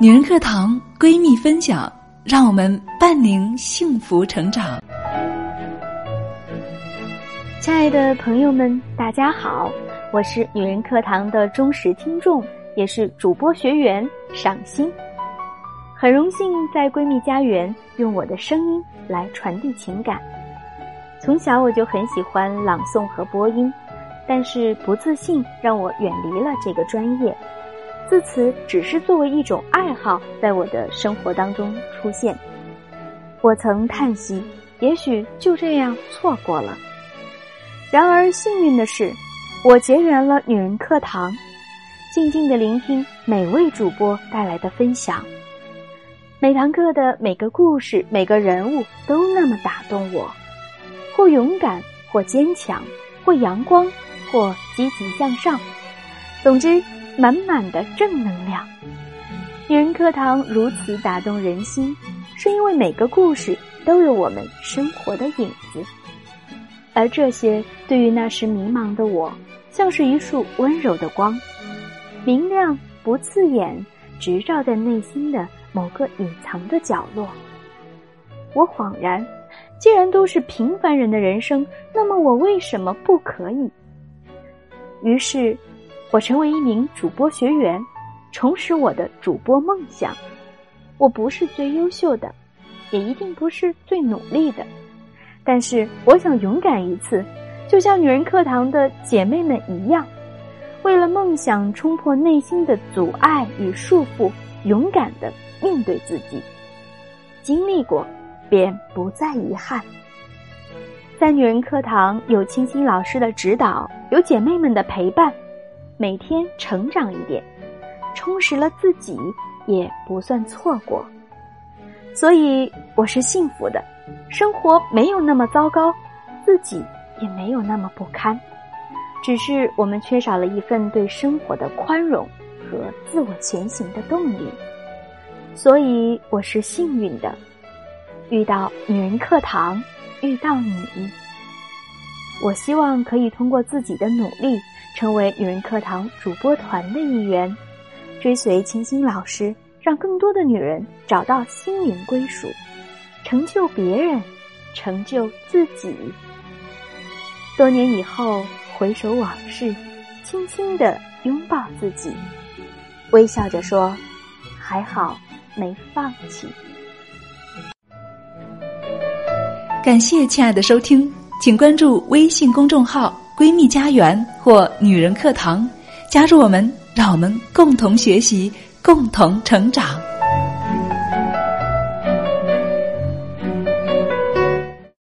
女人课堂闺蜜分享，让我们伴您幸福成长。亲爱的朋友们，大家好，我是女人课堂的忠实听众，也是主播学员赏心。很荣幸在闺蜜家园用我的声音来传递情感。从小我就很喜欢朗诵和播音，但是不自信让我远离了这个专业。自此，只是作为一种爱好，在我的生活当中出现。我曾叹息，也许就这样错过了。然而幸运的是，我结缘了女人课堂，静静的聆听每位主播带来的分享。每堂课的每个故事、每个人物都那么打动我，或勇敢，或坚强，或阳光，或积极向上。总之。满满的正能量，女人课堂如此打动人心，是因为每个故事都有我们生活的影子，而这些对于那时迷茫的我，像是一束温柔的光，明亮不刺眼，直照在内心的某个隐藏的角落。我恍然，既然都是平凡人的人生，那么我为什么不可以？于是。我成为一名主播学员，重拾我的主播梦想。我不是最优秀的，也一定不是最努力的，但是我想勇敢一次，就像女人课堂的姐妹们一样，为了梦想冲破内心的阻碍与束缚，勇敢的面对自己。经历过，便不再遗憾。在女人课堂，有青青老师的指导，有姐妹们的陪伴。每天成长一点，充实了自己也不算错过，所以我是幸福的，生活没有那么糟糕，自己也没有那么不堪，只是我们缺少了一份对生活的宽容和自我前行的动力，所以我是幸运的，遇到女人课堂，遇到你，我希望可以通过自己的努力。成为女人课堂主播团的一员，追随清新老师，让更多的女人找到心灵归属，成就别人，成就自己。多年以后回首往事，轻轻的拥抱自己，微笑着说：“还好没放弃。”感谢亲爱的收听，请关注微信公众号。闺蜜家园或女人课堂，加入我们，让我们共同学习，共同成长。